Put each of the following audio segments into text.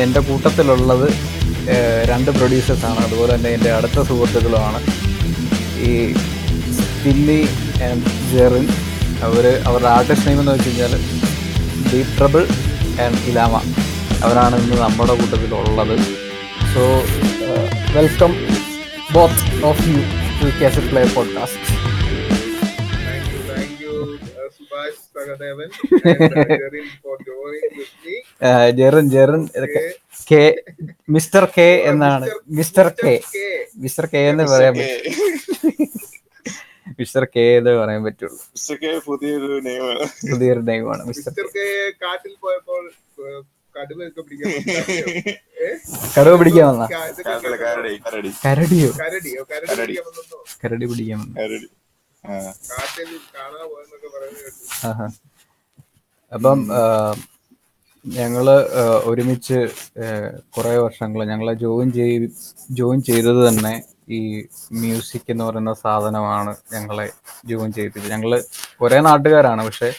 എന്റെ കൂട്ടത്തിലുള്ളത് രണ്ട് പ്രൊഡ്യൂസേഴ്സാണ് അതുപോലെ തന്നെ എന്റെ അടുത്ത സുഹൃത്തുക്കളുമാണ്. ഈ സ്പില്ലി ആൻഡ് ജെറിൻ അവർ അവരുടെ ആർട്ടിസ്റ്റ് നെയിം എന്ന് വെച്ച് കഴിഞ്ഞാൽ ഡീപ് ട്രബിൾ ആൻഡ് ഇലാമ അവരാണ് ഇന്ന് നമ്മുടെ കൂട്ടത്തിലുള്ളത്. So welcome both of you to cassette play podcast me. Jerin Jerin K mister K എന്നാണ്. Mister K. മിസ്റ്റർ കെ എന്ന് പറയാൻ പറ്റും. മിസ്റ്റർ കെ എന്ന് പറയാൻ പറ്റുള്ളൂ. മിസ്റ്റർ കെ പുതിയൊരു നെയ്മാണ് പുതിയൊരു നെയ്മാണ് മിസ്റ്റർ മിസ്റ്റർ കെ കാട്ടിൽ പോയപ്പോൾ? കടുവ പിടിക്കാൻ വന്ന? കരടി കരടി. കരടിയോ? കരടിയോ? കരടി കരടി. പിടിക്കാൻ വന്നോ? അപ്പം ഞങ്ങൾ ഒരുമിച്ച് കുറേ വർഷങ്ങൾ ഞങ്ങളെ ജോയിൻ ചെയ് ജോയിൻ ചെയ്തത് തന്നെ ഈ മ്യൂസിക് എന്ന് പറയുന്ന സാധനമാണ് ഞങ്ങളെ ജോയിൻ ചെയ്യിപ്പിച്ചത്. ഞങ്ങൾ ഒരേ നാട്ടുകാരാണ് പക്ഷെ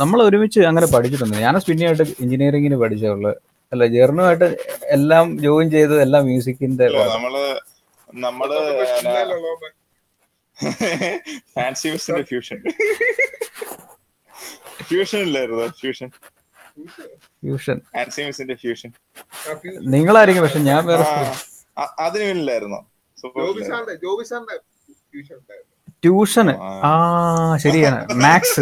നമ്മൾ ഒരുമിച്ച് അങ്ങനെ പഠിച്ചിട്ടുണ്ട് ഞാൻ സ്പിന്നിയായിട്ട് എഞ്ചിനീയറിംഗിന് പഠിച്ചുള്ളൂ അല്ല ജേർണുമായിട്ട് എല്ലാം ജോയിൻ ചെയ്തത് എല്ലാം മ്യൂസിക്കിന്റെ നമ്മൾ നമ്മൾ ഫാൻസി മിസിന്റെ ഫ്യൂഷൻ ഫ്യൂഷൻ ഇല്ലായിരുന്നു ഫ്യൂഷൻ ഫ്യൂഷൻ ഫാൻസി മിസിന്റെ ഫ്യൂഷൻ നിങ്ങളായിരിക്കും പക്ഷെ ഞാൻ വേറെ അതിന് ഇല്ലായിരുന്നോ. ട്യൂഷന് ആ. ശരിയാണ്. മാത്സ്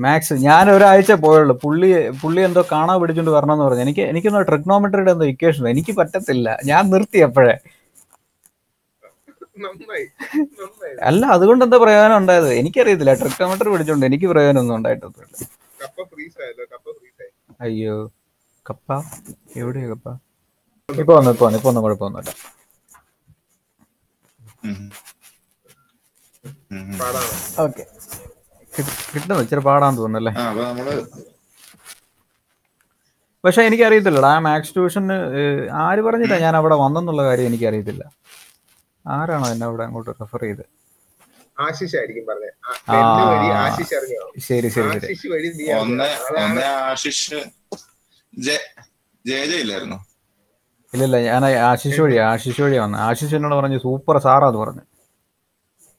മാത്സ് ഞാൻ ഒരാഴ്ച പോയുള്ളൂ. പുള്ളി പുള്ളി എന്തോ കാണാൻ പിടിച്ചോണ്ട് വരണമെന്ന് പറഞ്ഞു. എനിക്ക് എനിക്കൊന്നും ട്രിഗ്നോമെട്രിയുടെ എന്തോ ഇക്വേഷൻ എനിക്ക് പറ്റത്തില്ല. ഞാൻ നിർത്തി അപ്പോഴേ. അല്ല അതുകൊണ്ട് എന്താ പ്രയോജനം ഉണ്ടായത്? എനിക്കറിയത്തില്ല. ട്രിക്കോമീറ്റർ പിടിച്ചോണ്ട് എനിക്ക് ഉണ്ടായിട്ടൊന്നുമില്ല ഫ്രീസ് കപ്പ ഫ്രീസ് അയ്യോ കപ്പ? എവിടെയാ കപ്പ? ഇപ്പൊ വന്നു ഇപ്പൊ വന്നു ഇപ്പൊ ഒന്നും കുഴപ്പമൊന്നുമില്ല. ഓക്കെ. കിട്ടുന്നു ഇച്ചിരി പാടാന്ന് തോന്നുന്നല്ലേ? പക്ഷെ എനിക്കറിയത്തില്ലടാ ആ മാക്സ് ട്യൂഷന് ആര് പറഞ്ഞിട്ടാ ഞാൻ അവിടെ വന്നെന്നുള്ള കാര്യം എനിക്കറിയത്തില്ല. ആരാണോ എന്നെ അവിടെ അങ്ങോട്ട് റെഫർ ചെയ്ത്? ആശിഷ് ആയിരിക്കും പറഞ്ഞത്. വഴി ആശിഷ് അറിഞ്ഞോ? ശരി ശരി ആശിഷ് വഴി ആശിഷ് ഇല്ലായിരുന്നു? ഇല്ലില്ല ഞാൻ ആശിഷ് വഴിയാ ആശിഷ് വഴിയാ വന്നത് ആശിഷ് എന്നോട് പറഞ്ഞു സൂപ്പർ സാറാന്ന് പറഞ്ഞു.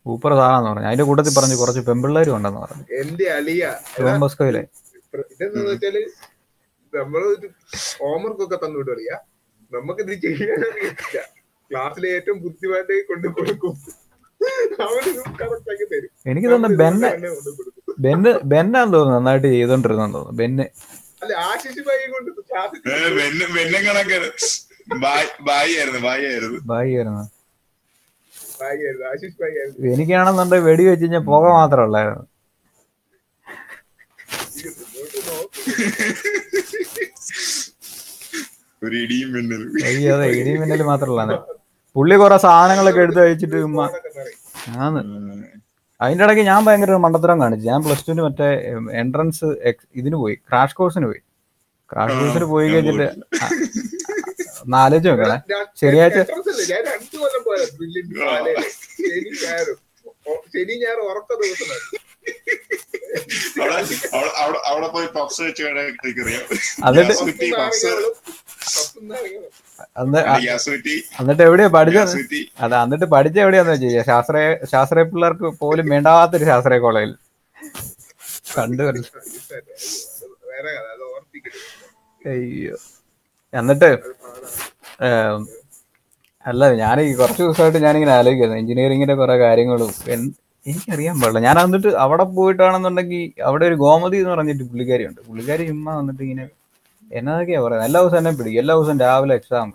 സൂപ്പർ സാറാന്ന് പറഞ്ഞു. അതിന്റെ കൂട്ടത്തിൽ പറഞ്ഞു കുറച്ച് പെമ്പിള്ളേരും ഉണ്ടെന്ന് പറഞ്ഞു. എന്റെ അളിയ. ടോംബസ്കോയിലെ ഇതെന്താന്ന് വെച്ചാൽ നമ്മൾ ഹോംവർക്ക് ഒക്കെ തന്നു വിടുക നമുക്ക് ഇത് ചെയ്യാനറിയില്ല ക്ലാസ്സിലെ ഏറ്റവും ബുദ്ധിമാന്റെ കൊണ്ട് കൊടുക്കും. എനിക്ക് തോന്നുന്നു ബെന്നെ ബെന്ന് ബെന്നാന്ന് തോന്നുന്നു നന്നായിട്ട് ചെയ്തോണ്ടിരുന്നെന്ന് തോന്നുന്നു. ബെന്ന്. അല്ല ആശിഷ് കൊണ്ട് ബായി ആയിരുന്നു ബായി ആയിരുന്നു ബായി ആയിരുന്നു എനിക്കാണെന്നുണ്ടെങ്കിൽ വെടി വെച്ച് കഴിഞ്ഞാൽ പുക മാത്രമേ ഉള്ളായിരുന്നു. ഒരു ഇടിയും മിന്നലും. അയ്യോ അതെ മിന്നലും മാത്രമല്ല പുള്ളി കുറെ സാധനങ്ങളൊക്കെ എടുത്ത് ആന്ന് അതിന്റെ ഇടയ്ക്ക് ഞാൻ ഭയങ്കര മണ്ടത്തരം കാണിച്ചു. ഞാൻ പ്ലസ് ടുവിന് മറ്റേ എൻട്രൻസ് ഇതിന് പോയി. ക്രാഷ് കോഴ്സിന് പോയി. ക്രാഷ് കോഴ്സിന് പോയി കഴിഞ്ഞിട്ട് നാലോചിച്ച് നോക്കണേ ശരിയാഴ്ച അവിടെ അവിടെ- അവിടെ അവിടെ പോയി പപ്സ് വെച്ച് കഴിക്കറിയാം എന്നിട്ട് എവിടെയാ പഠിച്ചത്? അതെ എന്നിട്ട് പഠിച്ച എവിടെയാന്ന് വെച്ച ശാസ്ത്രീയ ശാസ്ത്രീയ പിള്ളേർക്ക് പോലും വേണ്ടാത്തൊരു ശാസ്ത്രീയ കോളേജിൽ. കണ്ടു അയ്യോ. എന്നിട്ട് അല്ല ഞാൻ ഈ കുറച്ച് ദിവസമായിട്ട് ഞാനിങ്ങനെ ആലോചിക്കുന്നു എഞ്ചിനീയറിങ്ങിന്റെ കുറെ കാര്യങ്ങളും എനിക്കറിയാൻ പാടില്ല. ഞാൻ എന്നിട്ട് അവിടെ പോയിട്ടാണെന്നുണ്ടെങ്കിൽ അവിടെ ഒരു ഗോമതി എന്ന് പറഞ്ഞിട്ട് പുള്ളിക്കാരി ഉണ്ട് പുള്ളിക്കാരി ചുമ്മാ വന്നിട്ട് ഇങ്ങനെ എന്നതൊക്കെയാ പറയുന്നത്? എല്ലാ ദിവസവും എന്നെ പിടിക്കും. എല്ലാ ദിവസവും രാവിലെ എക്സാം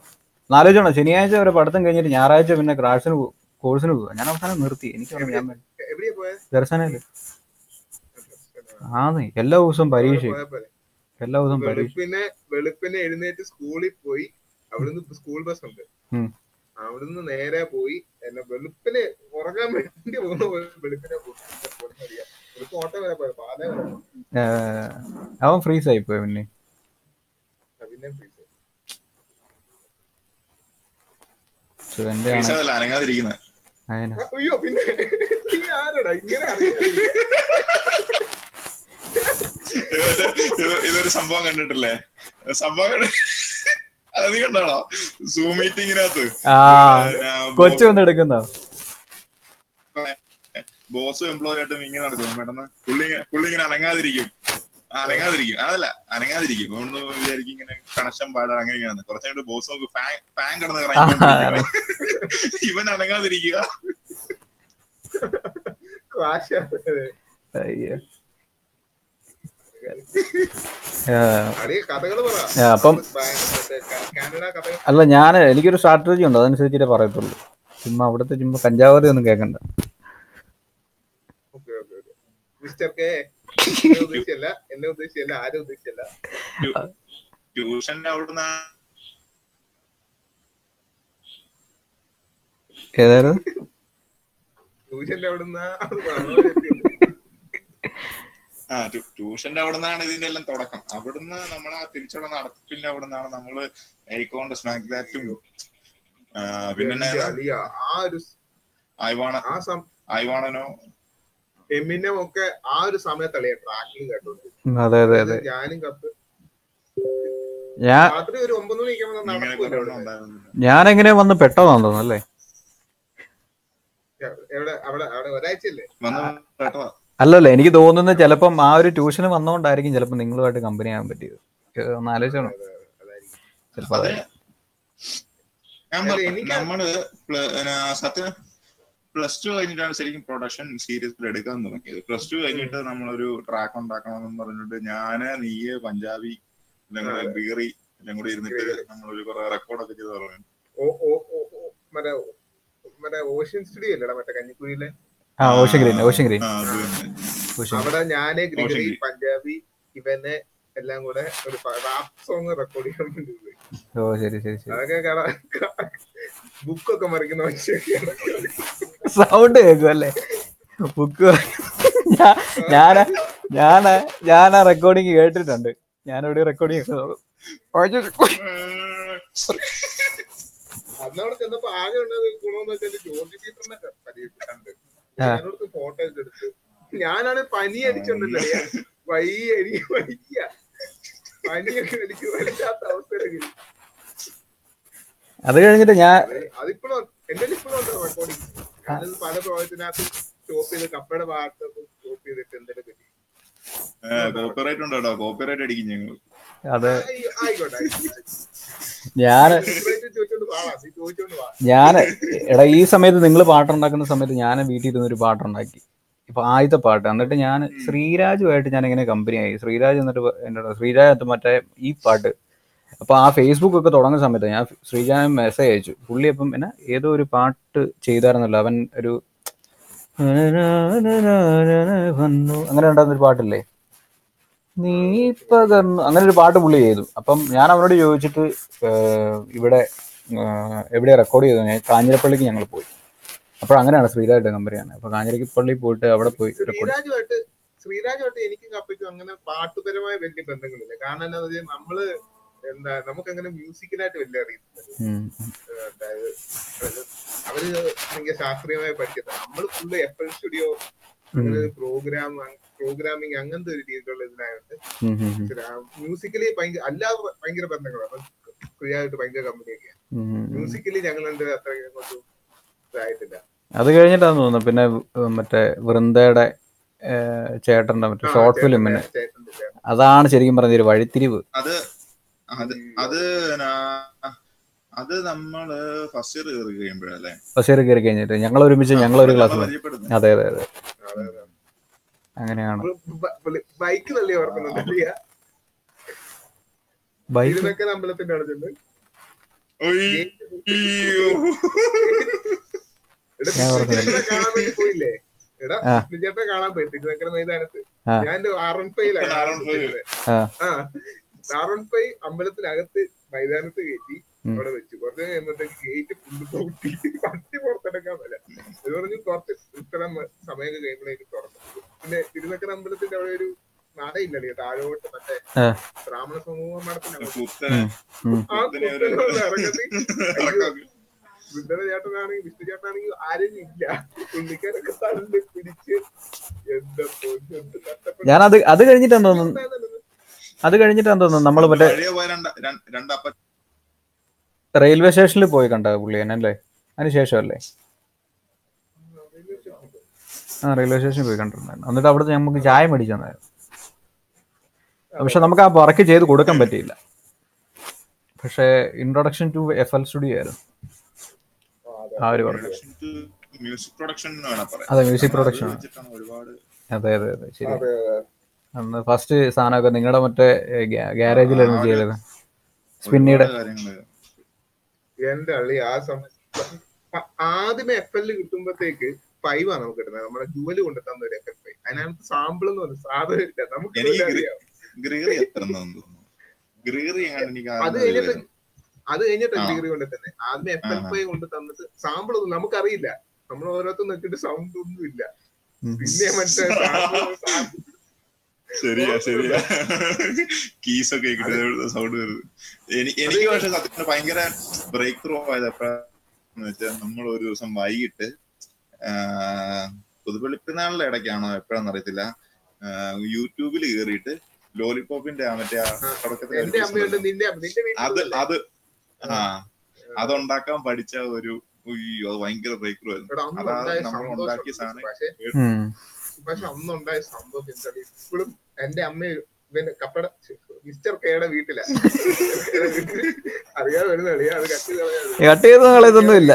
നാലോചിച്ചോണം ശനിയാഴ്ച വരെ പഠിത്തം കഴിഞ്ഞിട്ട് ഞായറാഴ്ച പിന്നെ ക്ലാസ്സിന് കോഴ്സിന് പോകുക ഞാൻ അവസാനം നിർത്തി. എനിക്ക് ദർശന ആന്ന്. എല്ലാ ദിവസവും പരീക്ഷ. എല്ലാ ദിവസവും പരീക്ഷ. പിന്നെ വെളുപ്പിനെ എഴുന്നേറ്റ് സ്കൂളിൽ പോയി. അവിടുന്ന് സ്കൂൾ ബസ് ഉണ്ട്. അവിടുന്ന് നേരെ പോയി എന്നെ വെളുപ്പിനെ ഉറങ്ങാൻ വേണ്ടി പോകുന്ന പോലെ വെളുപ്പിനെ പോയി അറിയാം വെളുപ്പ് ഓട്ടം വരെ പോയ പാല വരെ അവൻ ഫ്രീസ് ആയി. പോയി അയ്യോ പിന്നെ നീ ആരടാ? ഇങ്ങനെ അറിയാം ഇത് ഇതൊരു സംഭവം കണ്ടിട്ടില്ലേ? സംഭവം കണ്ടി- അത് കണ്ടാണോ? സൂം മീറ്റിംഗിനകത്ത് കൊച്ചു വന്ന് എടുക്കുന്നോ? ബോസും എംപ്ലോയി ആയിട്ടും ഇങ്ങനെ നടക്കും. പെട്ടെന്ന് പുള്ളി പുള്ളി ഇങ്ങനെ അനങ്ങാതിരിക്കും. അനങ്ങാതിരിക്കും. അതല്ല അനങ്ങാതിരിക്കും. അതുകൊണ്ട് വിചാരിക്കും ഇങ്ങനെ കണക്ഷൻ പാടാ അങ്ങനെ ഇങ്ങനെ കുറച്ചു കഴിഞ്ഞിട്ട് ബോസ് നമുക്ക് ഫാൻ കിടന്ന് കറങ്ങി ഇവൻ അനങ്ങാതിരിക്കുക. ക്രാഷ് അയ്യോ. ആ, അടിയ കഥകൾ പറ ആ, അപ്പം അല്ല ഞാൻ എനിക്കൊരു സ്ട്രാറ്റജി ഉണ്ട് അതനുസരിച്ചിട്ടേ പറയത്തുള്ളൂ ചുമ്മാ അവിടുത്തെ ചുമ്മാ കഞ്ചാവറി ഒന്നും കേക്കണ്ട okay okay okay mister K എന്നെ ഉദ്ദേശിച്ചല്ല എന്നെ ഉദ്ദേശിച്ചല്ല ആരും ഉദ്ദേശിച്ചല്ല ട്യൂഷന്റെ അവിടുന്ന് ഏതായിരുന്നു ട്യൂഷന്റെ അവിടുന്ന് ആ ട്യൂഷന്റെ അവിടെ നിന്നാണ് ഇതിന്റെ എല്ലാം തുടക്കം. അവിടുന്ന് നമ്മൾ ആ തിരിച്ചുള്ള അവിടെ നിന്നാണ് നമ്മൾ ഐക്കോണ്ട് സ്നാക്ക് ദാറ്റും പിന്നെ ആ ഒരു ഐവാണ ഐവാണനോ? എമിനം ഒക്കെ ആ ഒരു സമയത്തല്ലേ ട്രാക്കിംഗ് കേട്ടോണ്ട്. ഉം, അതെ അതെ അതെ. ഞാനും കത്ത്. ഞാൻ ഞാൻ എങ്ങനെ വന്ന് പെട്ടതാന്ന് എവിടെ അവിടെ അവിടെ ഒരാഴ്ചയല്ലേ? അല്ലല്ല എനിക്ക് തോന്നുന്നത് ചിലപ്പം ആ ഒരു ട്യൂഷന് വന്നോണ്ടായിരിക്കും ചിലപ്പോ നിങ്ങളുമായിട്ട് കമ്പനി ആകാൻ പറ്റിയത്. ഒന്ന് ആലോചിച്ചോ അതായിരിക്കും. അതെ നമ്മൾ സത്യം പ്ലസ് ടു കഴിഞ്ഞിട്ടാണ് ശരിക്കും പ്രൊഡക്ഷൻ സീരിയസിൽ എടുക്കാൻ തുടങ്ങിയത്. പ്ലസ് ടു കഴിഞ്ഞിട്ട് നമ്മളൊരു ട്രാക്ക് ഉണ്ടാക്കണമെന്ന് പറഞ്ഞിട്ട് ഞാൻ നീയ് പഞ്ചാബി അല്ലെങ്കിൽ ബീറി എല്ലാം കൂടി ഇരുന്നിട്ട് നമ്മളൊരു കുറെ റെക്കോർഡൊക്കെ ചെയ്ത് പറഞ്ഞു ഓ ഓ ഓ ഓ, മറ്റേ ഓഷ്യൻ സ്റ്റുഡിയോ അല്ലേടാ മറ്റേ കഞ്ഞിക്കുഴിയിലെ? Ocean green ocean green. അവിടെ ഞാൻ ഗ്രീൻ പഞ്ചാബി ഇവനെ എല്ലാം കൂടെ ഒരു റാപ്പ് സോങ് റെക്കോർഡ് ചെയ്യാൻ വേണ്ടി ഓ ശരി ശരി ശരി. അതൊക്കെ ബുക്കൊക്കെ മറിക്കുന്ന മനുഷ്യരൊക്കെയാണ് സൗണ്ട് കേൾക്കും അല്ലേ? ബുക്ക് ഞാൻ ഞാൻ ഞാൻ ആ റെക്കോർഡിങ് കേട്ടിട്ടുണ്ട്. ഞാൻ ഇവിടെ റെക്കോർഡിങ് അന്നവിടെ ചെന്നപ്പോ ആകെ ഉണ്ടത് ഗുണമെന്ന് വെച്ചാൽ ജോർജ് പീറ്ററിനെ പരീക്ഷിച്ചിട്ടുണ്ട് എടുത്ത്. ഞാനാണ് പനി അടിച്ചോണ്ടല്ലേ വയ്യ എനിക്ക് വയ്യ. പനിയൊക്കെ എനിക്ക് വല്ലാത്ത അവസ്ഥയിലൊക്കെ. അത് കഴിഞ്ഞിട്ട് ഞാൻ അതിപ്പോഴും എന്റെ ഇപ്പോഴും ഉണ്ടോ റെക്കോർഡിങ് ഞാനത് പല പ്രോജക്റ്റിനകത്ത് സ്റ്റോപ്പ് ചെയ്ത് കപ്പയുടെ ഭാഗത്ത് സ്റ്റോപ്പ് ചെയ്തിട്ട് എന്തെങ്കിലും കോപ്പിറൈറ്റ് ഉണ്ട് കോപ്പിറൈറ്റ് അടിക്കും ഞങ്ങൾ അതെ. ആയിക്കോട്ടെ. ഞാൻ ഞാൻ എടാ ഈ സമയത്ത് നിങ്ങൾ പാട്ടുണ്ടാക്കുന്ന സമയത്ത് ഞാൻ വീട്ടിൽ ഇരുന്ന് ഒരു പാട്ടുണ്ടാക്കി. ഇപ്പൊ ആദ്യത്തെ പാട്ട്. എന്നിട്ട് ഞാൻ ശ്രീരാജുമായിട്ട് ഞാൻ ഇങ്ങനെ കമ്പനി ആയി. ശ്രീരാജ് എന്നിട്ട് എന്നോട് ശ്രീരാജ് മറ്റേ ഈ പാട്ട്. അപ്പൊ ആ ഫേസ്ബുക്ക് ഒക്കെ തുടങ്ങുന്ന സമയത്ത് ഞാൻ ശ്രീരാജ് മെസ്സേജ് അയച്ചു. പുള്ളി അപ്പം എന്നാ ഏതോ ഒരു പാട്ട് ചെയ്തായിരുന്നല്ലോ. അവൻ ഒരു അങ്ങനെ ഉണ്ടാകുന്ന ഒരു പാട്ടില്ലേ? നീ പകർന്നു. അങ്ങനെ ഒരു പാട്ട് പുള്ളി ചെയ്തു. അപ്പം ഞാൻ അവനോട് ചോദിച്ചിട്ട് ഇവിടെ എവിടെ റെക്കോർഡ് ചെയ്തു ഞാൻ കാഞ്ഞിരപ്പള്ളിക്ക് ഞങ്ങൾ പോയി. അപ്പോൾ അങ്ങനെയാണ് ശ്രീരാജയുടെ കമ്പനിയാണ് അപ്പൊ കാഞ്ഞിരപ്പള്ളി പോയിട്ട് അവിടെ പോയി റെക്കോർഡ് ശ്രീരാജുമായിട്ട് എനിക്കും കപ്പയ്ക്കും അങ്ങനെ പാട്ടുപരമായ വലിയ ബന്ധങ്ങളില്ല. കാരണം എന്താ വെച്ചാൽ നമ്മൾ എന്താ നമുക്ക് അങ്ങനെ മ്യൂസിക്കലായിട്ട് വലിയ അതായത് അവർ ഭയങ്കര ശാസ്ത്രീയമായി പഠിക്കുന്നത് നമ്മൾ full F L studio program programming അങ്ങനത്തെ ഒരു രീതിയിലുള്ള ഇതിനായിട്ട് മ്യൂസിക്കലി ഭയങ്കര അല്ലാതെ ഭയങ്കര ബന്ധങ്ങളാണ് ഫ്രീ ആയിട്ട് ഭയങ്കര കമ്പനിയൊക്കെയാണ് മ്യൂസിക്കലി ഞങ്ങൾ അത്ര അങ്ങോട്ടും ഇതായിട്ടില്ല. അത് കഴിഞ്ഞിട്ടാന്ന് തോന്നുന്നു. പിന്നെ മറ്റേ വൃന്ദയുടെ ചേട്ടന്റെ മറ്റേ ഷോർട്ട് ഫിലിമിന്. അതാണ് ശരിക്കും പറഞ്ഞ ഒരു വഴിത്തിരിവ്. അത് അത് അത് നമ്മൾ ഫസ്റ്റ് ഇയർ കയറി കഴിയുമ്പോഴല്ലേ? ഫസ്റ്റ് ഇയർ കയറി കഴിഞ്ഞിട്ട് ഞങ്ങൾ ഒരുമിച്ച് ഞങ്ങൾ ഒരു ക്ലാസ് അതെ അതെ അതെ. അങ്ങനെയാണ്. ബൈക്ക് ബൈക്ക് പോയില്ലേ? എടാ ആ. വിജയേട്ടനെ കാണാൻ പോയി തിരുനക്കര മൈതാനത്ത്. ഞാൻ ആർ വൺ ഫൈവിലാണ് ആർ വൺ ഫൈവ്. ആ. ആ. ആർ വൺ ഫൈവ് അമ്പലത്തിനകത്ത് മൈതാനത്ത് കയറ്റി അവിടെ വെച്ചു. കുറച്ച് കഴിയുമ്പോഴത്തേക്ക് ഗേറ്റ് ഫുള്ള് പൊട്ടി പട്ടി പുറത്തെടുക്കാൻ പറ്റില്ല. അത് പറഞ്ഞ് കുറച്ച് ഇത്തരം സമയമൊക്കെ കഴിയുമ്പോഴേക്ക് തുറന്നു. പിന്നെ തിരുനക്കര അമ്പലത്തിന്റെ അവിടെ ഒരു നടയില്ലല്ലേ താഴോട്ട് മറ്റേ. ബ്രാഹ്മണ സമൂഹ മഠത്തിന് കുത്തനെ ഉം. ആ കുത്തനെ ഒരു- കുത്തനെയുള്ള ഇറക്കത്തിൽ ഇറക്കം. വിദ്യ ചേട്ടനാണെങ്കിൽ വിഷ്ണു ചേട്ടനാണെങ്കിൽ ആരും ഇല്ല. പുള്ളിക്കാരൊക്കെ തള്ളി പിടിച്ച് എന്താ ഞാൻ അത് അത് കഴിഞ്ഞിട്ടാണ് തോന്നുന്നു? അത് കഴിഞ്ഞിട്ടാണ് തോന്നുന്നു? നമ്മൾ മറ്റേ റെയിൽവേ സ്റ്റേഷനിൽ പോയി കണ്ട പുള്ളിയനെ അല്ലേ? അതിന് ശേഷമല്ലേ? ആ റെയിൽവേ സ്റ്റേഷനിൽ പോയി. കണ്ടിട്ടുണ്ടായിരുന്നു. എന്നിട്ട് അവിടുത്തെ നമുക്ക് ചായ മേടിച്ചു തന്നായിരുന്നു. പക്ഷെ നമുക്ക് ആ വർക്ക് ചെയ്ത് കൊടുക്കാൻ പറ്റിയില്ല. പക്ഷേ introduction to F L studio ആയിരുന്നു. ആ ഒരു വർക്ക് മ്യൂസിക് പ്രൊഡക്ഷൻ അതെ മ്യൂസിക് അത് പ്രൊഡക്ഷൻ ഒരുപാട് അതെ അതെ അതെ. ശരി അന്ന് ഫസ്റ്റ് സാധനമൊക്കെ നിങ്ങളുടെ മറ്റേ ഗ്യാരേജിലായിരുന്നു ചെയ്തത് സ്പിന്നിയുടെ. എന്റെ അള്ളി ആ ആദ്യമേ എഫ് എൽ കിട്ടുമ്പോഴത്തേക്ക് ഫൈവ് ആണ് നമുക്ക് കിട്ടുന്നത്. നമ്മുടെ ജുവൽ കൊണ്ടെത്താൻ ഒരു എഫ് എൽ ഫൈവ് അതിനകത്ത് സാമ്പിൾ എന്ന് പറഞ്ഞ സാധനം ഇല്ല. നമുക്ക് എനിക്ക് ഇതുവരെ ഗ്രി- അറിയാം ഗ്രിഗറി എത്ര തോന്നുന്നു ഗ്രിഗറി എനിക്ക് അത് കഴിഞ്ഞിട്ട് അത് കഴിഞ്ഞിട്ട് കൊണ്ട് തന്നെ. ആദ്യം എഫ് എഫ് ഐ കൊണ്ട് തന്നിട്ട് സാമ്പിൾ ഒന്നും നമുക്കറിയില്ല. നമ്മൾ ഓരോരുത്തർ നോക്കിയിട്ട് സൗണ്ട് ഒന്നും ഇല്ല. പിന്നെ ശരിയാ ശരിയാ. കീസ് ഒക്കെ സൗണ്ട് വരുന്നത്? എനി- എനിക്ക് പക്ഷെ സത്യം ഭയങ്കര ബ്രേക്ക് ത്രൂ ആയത് എപ്പോഴാന്ന് വെച്ചാൽ നമ്മൾ ഒരു ദിവസം വൈകിട്ട് പുതുവെളിപ്പിനാളിലെ ഇടയ്ക്കാണോ എപ്പോഴാന്ന് അറിയത്തില്ല. യൂട്യൂബിൽ കയറിയിട്ട് ലോലിപോപ്പിന്റെ മറ്റേ തുടക്കത്തിൽ അത് അത് ആ. അതുണ്ടാക്കാൻ പഠിച്ച ഒരു അയ്യോ അത് ഭയങ്കര ബ്രേക്ക് ത്രൂ ആയിരുന്നു. എടാ, അന്ന് അതാ ഉണ്ടായ നമ്മൾ ഉണ്ടാക്കിയ സാധനം. പക്ഷെ അന്നുണ്ടായ സംഭവം എന്താ ഇപ്പോഴും എന്റെ അമ്മ ഇവന്റെ കപ്പട മിസ്റ്റർ കെയുടെ വീട്ടിലാ. അറിയാതെ വരുന്ന കളിയാ അത് കട്ടി ചെയ്ത് ഇല്ല.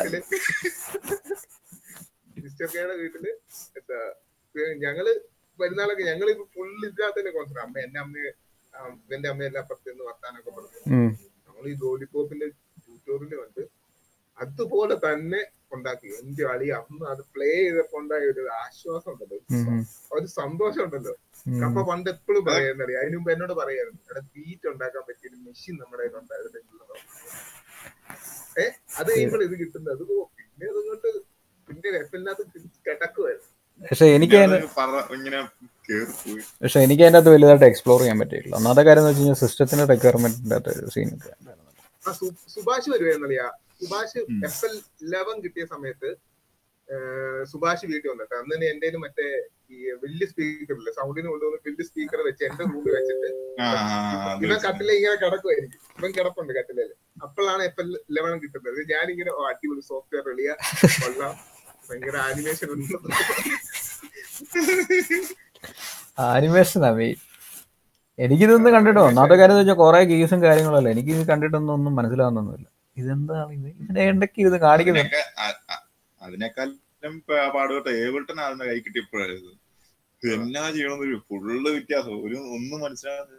മിസ്റ്റർ കെയുടെ വീട്ടിൽ എന്താ ഞങ്ങൾ വരുന്നാളൊക്കെ ഞങ്ങൾ ഇപ്പൊ ഫുൾ ഇതിനകത്ത് തന്നെ കോൺസെപ്റ്റ് അമ്മ എന്റെ അമ്മ എന്റെ അമ്മ എല്ലാം അപ്പുറത്ത് നിന്ന് വർത്താനൊക്കെ പറഞ്ഞു. നമ്മൾ ഈ ലോലിപോപ്പിന്റെ ട്യൂട്ടോറിയൽ കണ്ട് അതുപോലെ തന്നെ ഉണ്ടാക്കി. എന്റെ അളി അന്ന് അത് പ്ലേ ചെയ്തപ്പോ ഉണ്ടായ ഒരു ആശ്വാസം ഉണ്ടല്ലോ. ഒരു സന്തോഷം ഉണ്ടല്ലോ. അപ്പൊ പണ്ട് എപ്പോഴും പറയുന്നറിയ അതിന് മുമ്പ് എന്നോട് പറയായിരുന്നു എടാ ബീറ്റ് ഉണ്ടാക്കാൻ പറ്റിയ ഒരു മെഷീൻ നമ്മുടെ കയ്യിൽ ഉണ്ടായിരുന്നു. ഏഹ് അത് കഴിയുമ്പോൾ ഇത് കിട്ടുന്നത്. അത് പിന്നെ അതുകൊണ്ട് പിന്നെ എഫിനകത്ത് കിടക്കുമായിരുന്നു പക്ഷെ എനിക്ക് ഇങ്ങനെ കേറി പോയി പക്ഷെ എനിക്ക് അതിന്റെ അകത്ത് വലുതായിട്ട് എക്സ്പ്ലോർ ചെയ്യാൻ പറ്റിയില്ല ഒന്നാമത്തെ കാര്യം എന്ന് വെച്ച് കഴിഞ്ഞാൽ സിസ്റ്റത്തിന്റെ റിക്വയർമെന്റിന്റെ അകത്ത് സീൻ സുഭാഷ് വരുവായിരുന്നറിയാ സുഭാഷ്. എഫ് എൽ ലെവൻ കിട്ടിയ സമയത്ത് സുഭാഷ് വീട്ടിൽ വന്നിട്ട് അന്ന് തന്നെ എന്റെ മറ്റേ ഈ വലിയ സ്പീക്കർ ഇല്ല സൗണ്ടിന് കൊണ്ടുവന്ന് വലിയ സ്പീക്കർ വെച്ച് എന്റെ റൂമിൽ വെച്ചിട്ട് ഇവൻ കട്ടില ഇങ്ങനെ കിടക്കുമായിരിക്കും ഇവൻ കിടപ്പുണ്ട് കട്ടിലയിൽ അപ്പോഴാണ് എഫ് എൽ ലെവൻ കിട്ടുന്നത്. ഞാനിങ്ങനെ അടിപൊളി സോഫ്റ്റ്വെയർ വെളിയ കൊള്ളാം. ഭയങ്കര ആനിമേഷൻ ഉണ്ട്. ആനിമേഷൻ മെയിൻ എനിക്കിതൊന്നും കണ്ടിട്ടോ? ഒന്നാമത്തെ കാര്യം എന്ന് വെച്ചാൽ കുറെ കേസും കാര്യങ്ങളല്ലേ? എനിക്ക് ഇത് കണ്ടിട്ടൊന്നും ഒന്നും മനസ്സിലാവുന്നൊന്നുമില്ല. ഇതെന്താണ് ഇത്? ഇതിന്റെ ഇടയ്ക്ക് ഇത് കാണിക്കുന്നത് അതിനേക്കാളും പാടുപെട്ട ഏവിൾട്ടൻ ആകുന്ന കൈ കിട്ടിയപ്പോഴായിരുന്നു എന്നാ ചെയ്യണമെന്നൊരു ഫുള്ള് വ്യത്യാസം. ഒരു ഒന്നും മനസ്സിലാകുന്നില്ല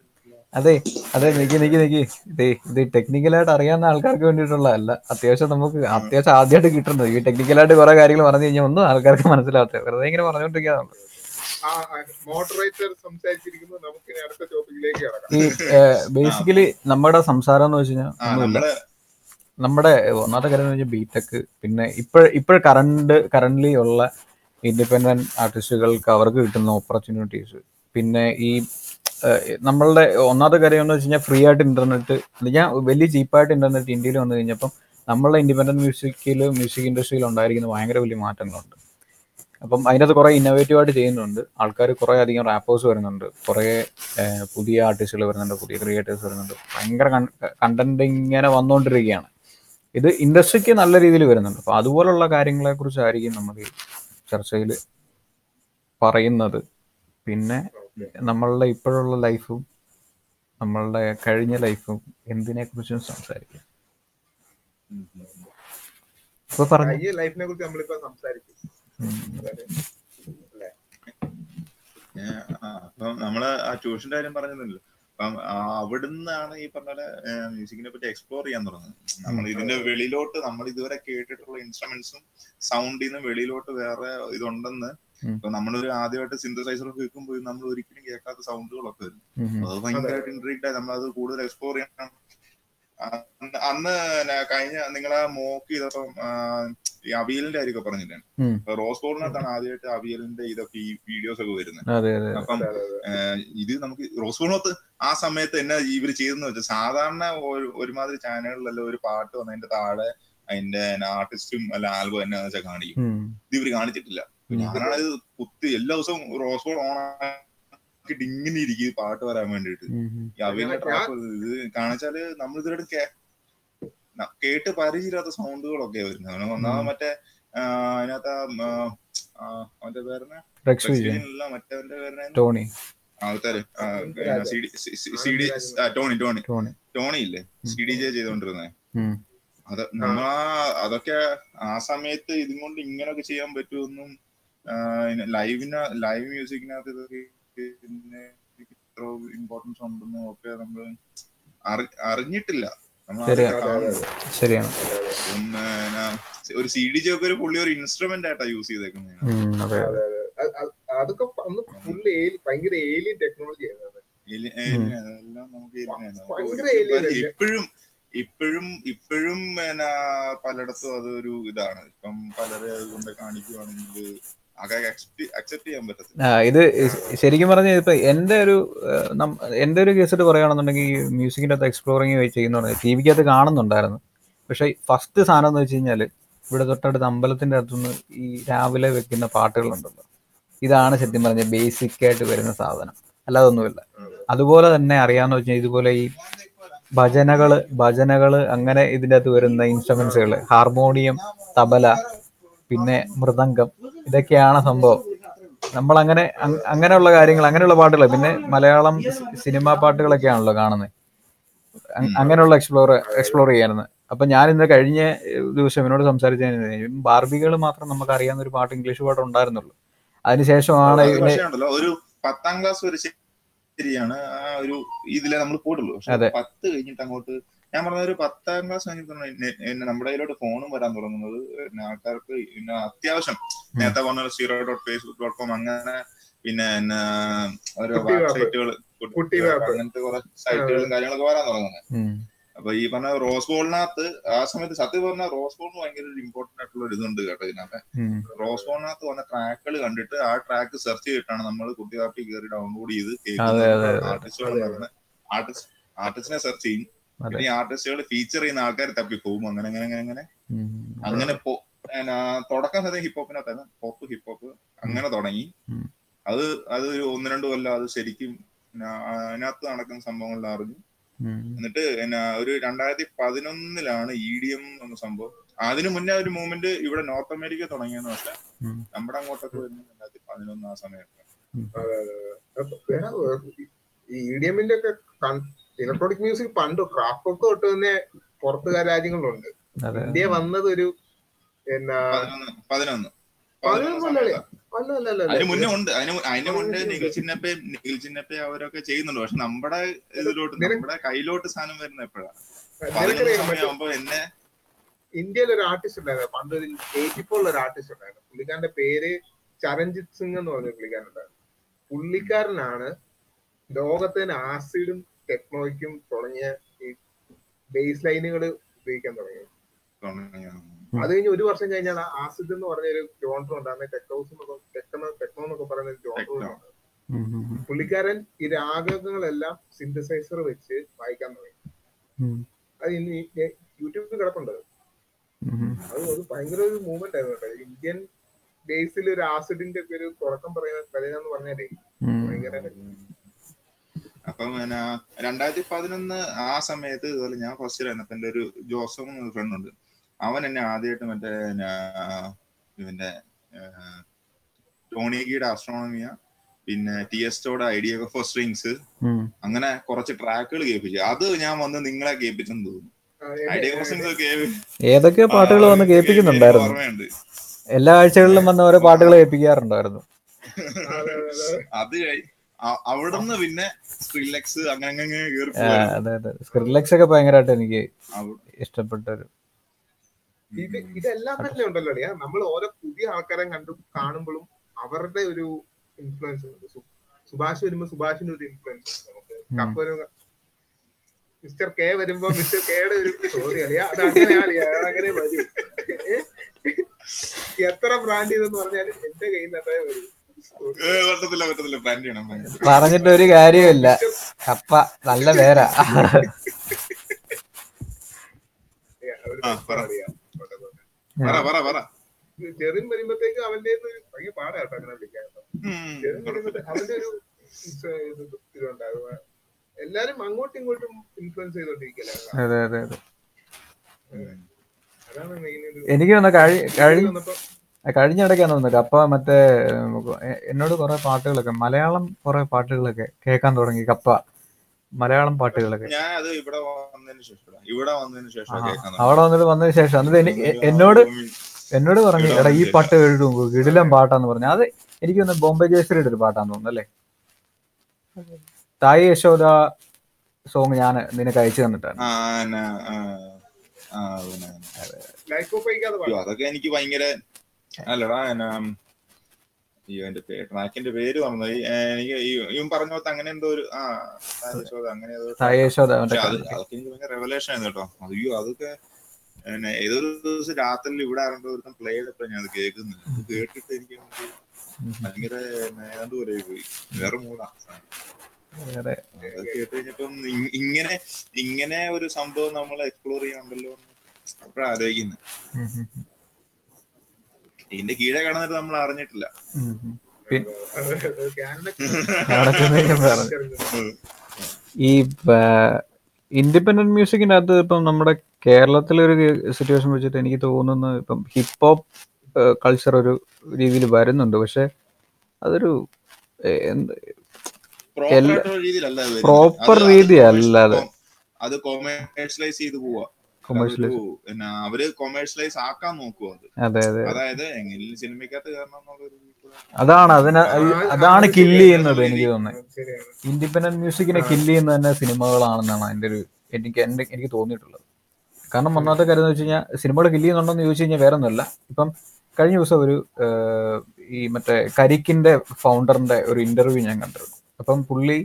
അതെ അതെ നിക്ക് നിക്ക് നിക്ക്. ഇതേ ഇത് ടെക്നിക്കലായിട്ട് അറിയാവുന്ന ആൾക്കാർക്ക് വേണ്ടിയിട്ടുള്ള അല്ല അത്യാവശ്യം നമുക്ക് അത്യാവശ്യം ആദ്യമായിട്ട് കിട്ടുന്നത്. ഈ ടെക്നിക്കലായിട്ട് കുറെ കാര്യങ്ങൾ പറഞ്ഞു കഴിഞ്ഞാൽ ഒന്നും ആൾക്കാർക്ക് മനസ്സിലാവാത്ത വെറുതെ ഇങ്ങനെ പറഞ്ഞുകൊണ്ടിരിക്കാതാണ് ആ മോഡറേറ്റർ സംസാരിച്ചിരിക്കുമ്പോൾ നമുക്ക് ഇനി അടുത്ത ടോപ്പിക്കിലേക്ക് കിടക്കാം. ഈ ബേസിക്കലി നമ്മുടെ സംസാരം എന്ന് വെച്ച് കഴിഞ്ഞാൽ ഒന്നുമില്ല. നമ്മുടെ ഒന്നാമത്തെ കാര്യം എന്ന് വെച്ചാൽ ബിടെക് പിന്നെ ഇപ്പോഴ ഇപ്പോൾ കറണ്ട് കറന്റ്ലി ഉള്ള ഇൻഡിപെൻഡന്റ് ആർട്ടിസ്റ്റുകൾക്ക് അവർക്ക് കിട്ടുന്ന ഓപ്പർച്യൂണിറ്റീസ് പിന്നെ ഈ നമ്മളുടെ ഒന്നാമത്തെ കാര്യം എന്ന് വെച്ച് കഴിഞ്ഞാൽ ഫ്രീ ആയിട്ട് ഇന്റർനെറ്റ് ഞാൻ വലിയ ചീപ്പായിട്ട് ഇന്റർനെറ്റ് ഇന്ത്യയിൽ വന്നു കഴിഞ്ഞപ്പം നമ്മളുടെ ഇൻഡിപെൻഡന്റ് മ്യൂസിക്കിൽ മ്യൂസിക് ഇൻഡസ്ട്രിയിൽ ഉണ്ടായിരിക്കുന്ന ഭയങ്കര വലിയ മാറ്റങ്ങളുണ്ട്. അപ്പം അതിനകത്ത് കുറേ ഇന്നോവേറ്റീവ് ആയിട്ട് ചെയ്യുന്നുണ്ട്. ആൾക്കാർ കുറേ അധികം റാപ്പേഴ്സ് വരുന്നുണ്ട്. കുറേ പുതിയ ആർട്ടിസ്റ്റുകൾ വരുന്നുണ്ട് പുതിയ ക്രിയേറ്റേഴ്സ് വരുന്നുണ്ട്. ഭയങ്കര കണ്ടന്റ് ഇങ്ങനെ വന്നുകൊണ്ടിരിക്കുകയാണ് ഇത് ഇൻഡസ്ട്രിക്ക് നല്ല രീതിയിൽ വരുന്നുണ്ട്. അപ്പോൾ അതുപോലുള്ള കാര്യങ്ങളെ കുറിച്ചായിരിക്കും നമ്മൾ ചർച്ചയിൽ പറയുന്നത്. പിന്നെ നമ്മളുടെ ഇപ്പോഴുള്ള ലൈഫും നമ്മളുടെ കഴിഞ്ഞ ലൈഫും എന്തിനെ കുറിച്ചും സംസാരിക്കും. ഇപ്പൊ പറഞ്ഞു? ഈ ലൈഫിനെ കുറിച്ച് നമ്മളിപ്പോ സംസാരിക്കും. അപ്പം നമ്മൾ ആ ട്യൂഷന്റെ കാര്യം പറഞ്ഞതല്ലോ അപ്പം അവിടുന്നാണ് ഈ പറഞ്ഞ പോലെ മ്യൂസിക്കിനെ പറ്റി എക്സ്പ്ലോർ ചെയ്യാൻ തുടങ്ങുന്നത്. നമ്മൾ ഇതിന്റെ വെളിയിലോട്ട് നമ്മൾ ഇതുവരെ കേട്ടിട്ടുള്ള ഇൻസ്ട്രുമെന്റ്സും സൗണ്ടിൽ നിന്ന് വെളിയിലോട്ട് വേറെ ഇതുണ്ടെന്ന് ഉം. ഇപ്പൊ നമ്മളൊരു ആദ്യമായിട്ട് സിന്തസൈസർ കേൾക്കുമ്പോൾ നമ്മൾ ഒരിക്കലും കേൾക്കാത്ത സൗണ്ടുകളൊക്കെ വരും. അത് ഭയങ്കരമായിട്ട് ഇൻട്രീക്ഡ് ആയി നമ്മളത് കൂടുതൽ എക്സ്പ്ലോർ ചെയ്യണം അന്ന് കഴിഞ്ഞ നിങ്ങൾ നിങ്ങളെ മോക്ക് ചെയ്തപ്പം ഈ അവിയലിന്റെ കാര്യമൊക്കെ പറഞ്ഞില്ലേ റോസ് ബോളിനകത്താണ് ആദ്യമായിട്ട് അവിയലിന്റെ ഇതൊക്കെ ഈ വീഡിയോസ് ഒക്കെ വരുന്നത് അപ്പം ഇത് നമുക്ക് റോസ് ബോളിനകത്ത് ആ സമയത്ത് എന്നാ ഇവർ ചെയ്തെന്ന് വെച്ചാൽ സാധാരണ ഒരു- ഒരുമാതിരി ചാനലുകളിലെല്ലാം ഒരു പാട്ട് വന്നതിന്റെ താഴെ അതിന്റെ ആർട്ടിസ്റ്റും അല്ല ആൽബം എന്നാന്ന് വെച്ചാൽ കാണിക്കും. ഇത് ഇവർ കാണിച്ചിട്ടില്ല. ഞാനാണിത് കുത്തി എല്ലാ ദിവസവും റോസ് ബോൾ ഓൺ ആക്കിട്ട് ഇങ്ങനെ ഇരിക്കും പാട്ട് വരാൻ വേണ്ടിട്ട് ഇത് കാണിച്ചാൽ നമ്മൾ ഇതിലോട്ട് ന- കേട്ട് പരിചയമില്ലാത്ത സൗണ്ടുകളൊക്കെ വരുന്നത്. അവന് ഒന്നാമത് മറ്റേ അതിനകത്ത് അവന്റെ പേരനെ മറ്റവന്റെ പേരിന് ടോണി. ആൾക്കാര്. C D Tony Tony. Tony. Tony ഇല്ലേ? സി ഡി ജെ ചെയ്തോണ്ടിരുന്നെ. അത് നമ്മളാ അതൊക്കെ ആ സമയത്ത് ഇതും കൊണ്ട് ഇങ്ങനൊക്കെ ചെയ്യാൻ പറ്റുമെന്നും ലൈവിന് ലൈവ് മ്യൂസിക്കിനകത്ത് ഇതൊക്കെ പിന്നെ ഇത്ര ഇമ്പോർട്ടൻസ് ഉണ്ടെന്നും ഒക്കെ നമ്മൾ അറിഞ്ഞിട്ടില്ല. ശരിയാണ്. ഒരു സി ഡി ജി ഒക്കെ ഒരു പുള്ളി ഒരു ഇൻസ്ട്രുമെന്റ് ആയിട്ടാ യൂസ് ചെയ്തേക്കുന്നത് അതെ അതെ. അത് അത്. അതൊക്കെ അന്ന് ഫുള്ള് ഭയങ്കര ഏലിയൻ ടെക്നോളജി? ഇപ്പോഴും ഇപ്പോഴും ഇപ്പോഴും എന്നാ പലയിടത്തും അതൊരു ഇതാണ്. ഇപ്പം പലരെ അതുകൊണ്ട് കാണിക്കുവാണെങ്കിൽ ഇത് ശരിക്കും പറഞ്ഞ ഇപ്പൊ എന്റെ ഒരു എന്റെ ഒരു കേസിട്ട് പറയുകയാണെന്നുണ്ടെങ്കിൽ മ്യൂസിക്കിന്റെ അകത്ത് എക്സ്പ്ലോറിങ് ചെയ്യുന്ന ടി വിക്കകത്ത് കാണുന്നുണ്ടായിരുന്നു. പക്ഷെ ഫസ്റ്റ് സാധനം എന്ന് വെച്ച് കഴിഞ്ഞാൽ ഇവിടെ തൊട്ടടുത്ത് അമ്പലത്തിന്റെ അടുത്തുനിന്ന് ഈ രാവിലെ വെക്കുന്ന പാട്ടുകളുണ്ടല്ലോ. ഇതാണ് ശരിക്കും പറഞ്ഞ ബേസിക് ആയിട്ട് വരുന്ന സാധനം. അല്ലാതെ ഒന്നുമില്ല. അതുപോലെ തന്നെ അറിയാന്ന് വെച്ചാൽ ഇതുപോലെ ഈ ഭജനകൾ ഭജനകൾ അങ്ങനെ ഇതിന്റെ അകത്ത് വരുന്ന ഇൻസ്ട്രുമെന്റ്സുകൾ ഹാർമോണിയം തബല പിന്നെ മൃദംഗം. ഇതൊക്കെയാണ് സംഭവം. നമ്മൾ അങ്ങനെ അങ്ങനെയുള്ള കാര്യങ്ങൾ അങ്ങനെയുള്ള പാട്ടുകൾ പിന്നെ മലയാളം സിനിമാ പാട്ടുകളൊക്കെയാണല്ലോ കാണുന്നത് അങ്ങനെയുള്ള എക്സ്പ്ലോർ എക്സ്പ്ലോർ ചെയ്യാനെന്ന് അപ്പൊ ഞാൻ ഇന്ന് കഴിഞ്ഞ ദിവസം എന്നോട് സംസാരിച്ച ബാർബികൾ മാത്രം നമുക്ക് അറിയാവുന്ന ഒരു പാട്ട് ഇംഗ്ലീഷ് പാട്ട് ഉണ്ടായിരുന്നുള്ളൂ. അതിനുശേഷമാണ് ഒരു പത്താം ക്ലാസ് വരെ ശരിയാണ് ആ ഒരു ഇതിലെ നമ്മൾ പോയിട്ടുള്ളൂ. പത്ത് കഴിഞ്ഞിട്ട് അങ്ങോട്ട് ഞാൻ പറഞ്ഞ ഒരു പത്താം ക്ലാസ് കഴിഞ്ഞിട്ട് നമ്മുടെ കയ്യിലോട്ട് ഫോണും വരാൻ തുടങ്ങുന്നത്. പിന്നെ ആൾക്കാർക്ക് പിന്നെ അത്യാവശ്യം നേരത്തെ പറഞ്ഞ zero dot Facebook dot com അങ്ങനെ പിന്നെ ഓരോ സൈറ്റുകൾ അങ്ങനത്തെ കുറെ സൈറ്റുകളും കാര്യങ്ങളൊക്കെ വരാൻ തുടങ്ങുന്നത്. അപ്പൊ ഈ പറഞ്ഞ റോസ് ബോളിനകത്ത് ആ സമയത്ത് സത്യം പറഞ്ഞ റോസ് ബോളിന് ഭയങ്കര ഒരു ഇമ്പോർട്ടന്റ് ആയിട്ടുള്ള ഒരു ഇതുണ്ട് കേട്ടോ ഇതിനകത്ത്. റോസ് ബോളിനകത്ത് വന്ന ട്രാക്കുകൾ കണ്ടിട്ട് ആ ട്രാക്ക് സെർച്ച് ചെയ്തിട്ടാണ് നമ്മൾ കുട്ടികാപ്പി കയറി ഡൗൺലോഡ് ചെയ്ത്. ആർട്ടിസ്റ്റുകൾ ആർട്ടിസ്റ്റ് ആർട്ടിസ്റ്റിനെ സെർച്ച് ചെയ്യും. പിന്നെ ഈ ആർട്ടിസ്റ്റുകൾ ഫീച്ചർ ചെയ്യുന്ന ആൾക്കാർ തപ്പി പോകും. അങ്ങനെ അങ്ങനെ അങ്ങനെ അങ്ങനെ. അങ്ങനെ തുടക്കം സത്യം ഹിപ്പ് ഹോപ്പിനകത്താണ് പോപ്പ് ഹിപ്പ് ഹോപ്പ് അങ്ങനെ തുടങ്ങി. അത് അത് ഒരു ഒന്ന് രണ്ട് കൊല്ലം അത് ശരിക്കും അതിനകത്ത് നടക്കുന്ന സംഭവങ്ങളിൽ അറിഞ്ഞു. എന്നിട്ട് എന്നാ ഒരു രണ്ടായിരത്തി പതിനൊന്നിലാണ് ഇ ഡി എം എന്ന സംഭവം. അതിനു മുന്നേ ഒരു മൂവ്മെന്റ് ഇവിടെ നോർത്ത് അമേരിക്ക തുടങ്ങിയെന്ന് പക്ഷെ നമ്മുടെ അങ്ങോട്ടൊക്കെ വരുന്ന രണ്ടായിരത്തി പതിനൊന്ന് ആ സമയത്ത്. ഈ എമ്മിന്റെ ഒക്കെ ഇലക്ട്രോണിക് മ്യൂസിക് പണ്ട് ക്രാഫ്റ്റ് ഒക്കെ തൊട്ട് തന്നെ പുറത്തുകാർ രാജ്യങ്ങളിലുണ്ട്. ഇന്ത്യ വന്നത് ഒരു എന്നാ പതിനൊന്ന്. അതിന് മുന്നേ ഉണ്ട്. അതിന് അതിന് മുന്നേ നിഖിൽ ചിന്നപ്പയും നിഖിൽ ചിന്നപ്പയും അവരൊക്കെ ചെയ്യുന്നുണ്ട്. പക്ഷെ നമ്മുടെ ഇതിലോട്ട് നമ്മുടെ കയ്യിലോട്ട് സാധനം വരുന്ന എപ്പോഴാണ് എന്നെ ഇന്ത്യയിൽ ഒരു ആർട്ടിസ്റ്റ് ഉണ്ടായിരുന്നു. പണ്ട് ഒരു എയ്റ്റി ഫോറിൽ ഒരു ആർട്ടിസ്റ്റ് ഉണ്ടായിരുന്നു. പുള്ളിക്കാരന്റെ പേര് ചരൺജിത് സിംഗ് എന്ന് പറഞ്ഞ പുള്ളിക്കാരനുണ്ടായിരുന്നു പുള്ളിക്കാരനാണ് ലോകത്തിന് ആസിഡും ടെക്നോയ്ക്കും തുടങ്ങിയ ഈ ബേസ് ലൈനുകൾ ഉപയോഗിക്കാൻ തുടങ്ങി അത് കഴിഞ്ഞ് ഒരു വർഷം കഴിഞ്ഞാൽ ആസിഡ് എന്ന് പറഞ്ഞ ഒരു genre tech technos techno techno എന്നൊക്കെ പറയുന്ന ഒരു ജോണ്ടർ. പുള്ളിക്കാരൻ ഈ രാഗങ്ങളെല്ലാം സിന്തസൈസർ വെച്ച് വായിക്കാൻ തുടങ്ങി. അത് ഇനി യൂട്യൂബിൽ കിടപ്പുണ്ട്. അത് അത് ഭയങ്കര ഒരു മൂവ്മെന്റ് ആയിരുന്നു കേട്ടോ ഇന്ത്യൻ ബേസിൽ ഒരു ആസിഡിന്റെ ഒക്കെ ഒരു തുടക്കം പറയുന്ന പറയുന്ന പറഞ്ഞാലേ. ഭയങ്കര അപ്പം പിന്നെ രണ്ടായിരത്തി പതിനൊന്ന് ആ സമയത്ത് ഇതുപോലെ ഞാൻ ഫസ്റ്റ് ആയിരുന്നു. എന്റെ ഒരു ജോസഫ് എന്നൊരു ഫ്രണ്ട് ഉണ്ട്. അവൻ എന്നെ ആദ്യമായിട്ട് മറ്റേ പിന്നെ ഇവന്റെ ടോണിഗിയുടെ ആസ്ട്രോണമിയ പിന്നെ ടി എസ്റ്റോടെ ഐഡിയ ഫോർ സ്ട്രിങ്സ്. അങ്ങനെ കുറച്ച് ട്രാക്കുകൾ കേൾപ്പിച്ചു. അത് ഞാൻ വന്ന് നിങ്ങളെ കേൾപ്പിച്ചെന്ന് തോന്നുന്നു. ഐഡിയ എന്നെ- ഫോർ സ്ട്രിങ്സ് ഏതൊക്കെ പാട്ടുകൾ വന്ന് കേൾപ്പിക്കുന്നുണ്ടായിരുന്നു. ഓർമ്മയുണ്ട്. എല്ലാ ആഴ്ചകളിലും വന്ന് ഓരോ പാട്ടുകൾ കേൾപ്പിക്കാറുണ്ടായിരുന്നു. അതെ, അതെ, അതെ. അത് കഴി- അ- അവിടുന്ന് പിന്നെ സ്ക്രില്ലക്സ് അങ്ങനെ അതെ അതെ. സ്ക്രില്ലക്സ് ഒക്കെ ഭയങ്കരമായിട്ട് എനിക്ക് ഇഷ്ടപ്പെട്ട ഒരു ഇത് ഇതെല്ലാം തന്നെ ഉണ്ടല്ലോ നമ്മൾ ഓരോ പുതിയ ആൾക്കാരെ കണ്ടു കാണുമ്പോഴും അവരുടെ ഒരു ഇൻഫ്ലുവൻസ് ഉണ്ട്. സുഭാഷ് വരുമ്പോ സുഭാഷിന്റെ ഒരു ഇൻഫ്ലുവൻസ് നമുക്ക്. കപ്പ് വരുമ്പോ മിസ്റ്റർ കെ വരുമ്പോ മിസ്റ്റർ കെയുടെ ഒരു സോറി അളിയാ അത് അങ്ങനെ അളിയാ അങ്ങനെ വരും. എത്ര ബ്രാൻഡ് ചെയ്തെന്ന് പറഞ്ഞാലും എന്റെ കയ്യിൽ നിന്ന് വരും. പറഞ്ഞിട്ട് ഒരു കാര്യമില്ല കപ്പ നല്ല പേരാ ചെറിയ വരുമ്പത്തേക്ക് അവന്റെ ഒരു ഭയങ്കര പാടാട്ടോ അങ്ങനെ വിളിക്കാൻ അവന്റെ ഒരു ഇതുണ്ടാകുക എല്ലാരും അങ്ങോട്ടും ഇങ്ങോട്ടും ഇൻഫ്ലുവൻസ് ചെയ്തോണ്ടിരിക്കല അതെ അതെ അതെ. അതാണ് മെയിൻ എനിക്ക് വന്ന കഴി- കഴിഞ്ഞ കഴിഞ്ഞ ഇടയ്ക്കാന്ന് തോന്നുന്നത്. അപ്പൊ മറ്റേ എന്നോട് കുറെ പാട്ടുകളൊക്കെ മലയാളം കുറെ പാട്ടുകളൊക്കെ കേൾക്കാൻ തുടങ്ങി കപ്പ. മലയാളം പാട്ടുകളൊക്കെ. ഞാൻ അത് ഇവിടെ വന്നതിന് ശേഷം ഇവിടെ വന്നതിന് ശേഷം. അവിടെ വന്നിട്ട് വന്നതിന് ശേഷം. എന്നിട്ട് എനി- എന്നോട് എന്നോട് പറഞ്ഞു എടാ ഈ പാട്ട് എഴുതും ഗിഡിലം പാട്ടാന്ന് പറഞ്ഞു. അത് എനിക്ക് തോന്നുന്നു ബോംബെ ജയശ്രീയുടെ ഒരു പാട്ടാന്ന് തോന്നുന്നു അല്ലേ? തായി യശോദ സോങ് ഞാൻ നിനക്ക് അയച്ചു തന്നിട്ടാണ്. അതൊക്കെ എനിക്ക് ഭയങ്കര അല്ലടാ എന്നാ അയ്യോ എന്റെ പേര് ട്രാക്കിന്റെ പേര് പറഞ്ഞു എനിക്ക് ഇവൻ പറഞ്ഞ പോലത്തെ അങ്ങനെ എന്തോ ഒരു ആ യശോദ, അങ്ങനെ അതൊക്കെ എനിക്ക് ഭയങ്കര റെവലേഷൻ ആയിരുന്നു കേട്ടോ. അയ്യോ അതൊക്കെ ഏതൊരു ദിവസം രാത്രി ഇവിടെ ആരണ്ടോ ഒരുത്തം പ്ലേ ചെയ്തപ്പോ ഞാൻ അത് കേൾക്കുന്നു അത് കേട്ടിട്ട് എനിക്ക് ഭയങ്കര ഏതാണ്ട് പോലെ പോയി. വേറെ മൂടാ. കേട്ട് കഴിഞ്ഞപ്പം ഇങ്ങനെ ഇങ്ങനെ ഒരു സംഭവം നമ്മൾ എക്സ്പ്ലോർ ചെയ്യാണ്ടല്ലോ അപ്പോഴാണ് ആലോചിക്കുന്നത്. ഇതിന്റെ കീഴെ കാണുന്നത് നമ്മൾ അറിഞ്ഞിട്ടില്ല. ഈ ഇൻഡിപെൻഡന്റ് മ്യൂസിക്കിന്റെ അകത്ത് ഇപ്പം നമ്മുടെ കേരളത്തിലെ ഒരു സിറ്റുവേഷൻ വെച്ചിട്ട് എനിക്ക് തോന്നുന്നു ഇപ്പം ഹിപ്പ് ഹോപ്പ് കൾച്ചർ ഒരു രീതിയിൽ വരുന്നുണ്ട് പക്ഷെ അതൊരു പ്രോപ്പർ രീതിയല്ല അത്. കൊമേഴ്സ്യലൈസ് ചെയ്ത് പോവാ അവർ കൊമേഴ്സ്യലൈസ് ആക്കാൻ നോക്കുക അത്. അതെ അതെ. അതായത് സിനിമയ്ക്കകത്ത് അതാണ് അതിന് അതാണ് കില്ല് ചെയ്യുന്നത് എനിക്ക് തോന്നുന്നത്. ഇൻഡിപെൻഡന്റ് മ്യൂസിക്കിനെ കില്ല് ചെയ്യുന്നത് തന്നെ സിനിമകളാണെന്നാണ് എന്റെ ഒരു എനിക്ക് എന്റെ എനിക്ക് തോന്നിയിട്ടുള്ളത്. കാരണം ഒന്നാമത്തെ കാര്യം എന്ന് വെച്ച് കഴിഞ്ഞാൽ സിനിമകൾ കില്ല് ചെയ്യുന്നുണ്ടോന്ന് ചോദിച്ചു കഴിഞ്ഞാൽ വേറെ ഒന്നുമല്ല ഇപ്പം കഴിഞ്ഞ ദിവസം ഒരു ഈ മറ്റേ കരിക്കിന്റെ ഫൗണ്ടറിന്റെ ഒരു ഇന്റർവ്യൂ ഞാൻ കണ്ടിരുന്നു. അപ്പം പുള്ളി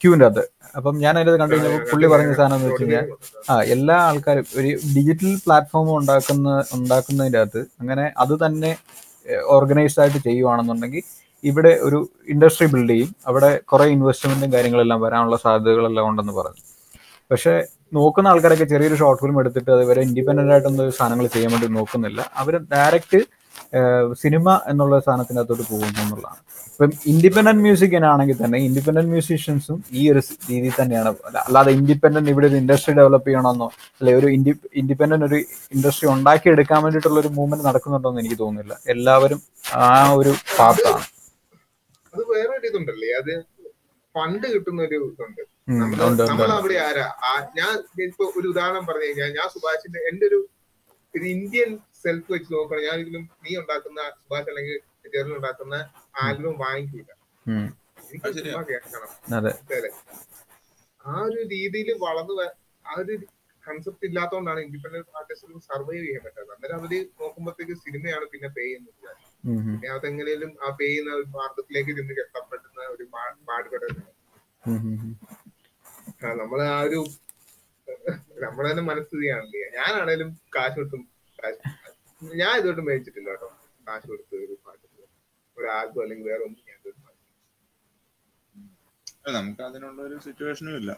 ക്യൂവിന്റെ അത് അപ്പം ഞാൻ അതിനകത്ത് കണ്ടു കഴിഞ്ഞപ്പോൾ പുള്ളി പറഞ്ഞ സാധനം എന്ന് വെച്ച് കഴിഞ്ഞാൽ ആ എല്ലാ ആൾക്കാരും ഒരു ഡിജിറ്റൽ പ്ലാറ്റ്ഫോം ഉണ്ടാക്കുന്ന ഉണ്ടാക്കുന്നതിന്റെ അകത്ത് അങ്ങനെ അത് തന്നെ ഓർഗനൈസ്ഡ് ആയിട്ട് ചെയ്യുവാണെന്നുണ്ടെങ്കിൽ ഇവിടെ ഒരു ഇൻഡസ്ട്രി ബിൽഡ് ചെയ്യും. അവിടെ കുറേ ഇൻവെസ്റ്റ്മെന്റും കാര്യങ്ങളെല്ലാം വരാനുള്ള സാധ്യതകളെല്ലാം ഉണ്ടെന്ന് പറഞ്ഞു. പക്ഷേ നോക്കുന്ന ആൾക്കാരൊക്കെ ചെറിയൊരു ഷോർട്ട് ഫിലിം എടുത്തിട്ട് അത് വരെ ഇൻഡിപെൻഡന്റ് ആയിട്ടൊന്നും സാധനങ്ങൾ ചെയ്യാൻ വേണ്ടി നോക്കുന്നില്ല. അവർ ഡയറക്റ്റ് സിനിമ എന്നുള്ള സാധനത്തിനകത്തോട്ട് പോകുന്നു എന്നുള്ളതാണ്. ഇപ്പം ഇൻഡിപെൻഡന്റ് മ്യൂസിക്കിനാണെങ്കിൽ തന്നെ ഇൻഡിപെൻഡന്റ് മ്യൂസീഷ്യൻസും ഈ ഒരു രീതിയിൽ തന്നെയാണ്. അല്ലാതെ ഇൻഡിപെൻഡന്റ് ഇവിടെ ഒരു ഇൻഡസ്ട്രി ഡെവലപ്പ് ചെയ്യണമെന്നോ അല്ലെ ഒരു ഇൻഡി ഇൻഡിപെൻഡന്റ് ഒരു ഇൻഡസ്ട്രി ഉണ്ടാക്കി എടുക്കാൻ വേണ്ടിയിട്ടുള്ള ഒരു മൂവ്മെന്റ് നടക്കുന്നുണ്ടോ എന്ന് എനിക്ക് തോന്നുന്നില്ല. എല്ലാവരും ആ ഒരു പാത്താണ്. അത് വേറെ ഒരു ഇതുണ്ടല്ലേ അത് ഫണ്ട് കിട്ടുന്ന ഒരു ഇതുണ്ട് നമ്മൾ അവിടെ ആരാ? ഞാൻ ഇപ്പൊ ഒരു ഉദാഹരണം പറഞ്ഞു കഴിഞ്ഞാൽ ഞാൻ സുഭാഷിന്റെ എന്റെ ഒരു ഒരു ഇന്ത്യൻ സെൽഫ് വെച്ച് നോക്കണം. ഞാൻ ഇതിലും നീ ഉണ്ടാക്കുന്ന സുഭാഷ് അല്ലെങ്കിൽ ജെറിൽ ഉണ്ടാക്കുന്ന ആൽബം വാങ്ങിക്കില്ല കേൾക്കണം. ആ ഒരു രീതിയിൽ വളർന്നു ആ ഒരു കൺസെപ്റ്റ് ഇല്ലാത്തതുകൊണ്ടാണ് ഇൻഡിപെൻഡന്റ് ആർട്ടിസ്റ്റുകൾ സർവൈവ് ചെയ്യാൻ പറ്റാത്തത്. അന്നേരം അവർ നോക്കുമ്പോഴത്തേക്ക് സിനിമയാണ് പിന്നെ പേ ചെയ്യുന്നത്. പിന്നെ അതെങ്ങനെയും ആ പേ ചെയ്യുന്ന ഒരു മാർഗത്തിലേക്ക് ചെന്ന് എത്തപ്പെടുന്ന ഒരു പാ- പാടുപെടൽ ഉം, ഉം, ഉം. ആ, നമ്മൾ ആ ഒരു നമ്മളെ തന്നെ മനസ്ഥിതിയാണല്ലേ? ഞാനാണേലും കാശ് കൊടുത്തും ഞാൻ ഇതുകൊണ്ട് മേടിച്ചിട്ടില്ല കേട്ടോ. കാശ് കൊടുത്ത് ഒരു പാട്ട് ഒരു ആൽബം അല്ലെങ്കിൽ വേറെ ഒന്നും ഞാൻ. നമുക്ക് അതിനുള്ള ഒരു സിറ്റുവേഷനും ഇല്ല.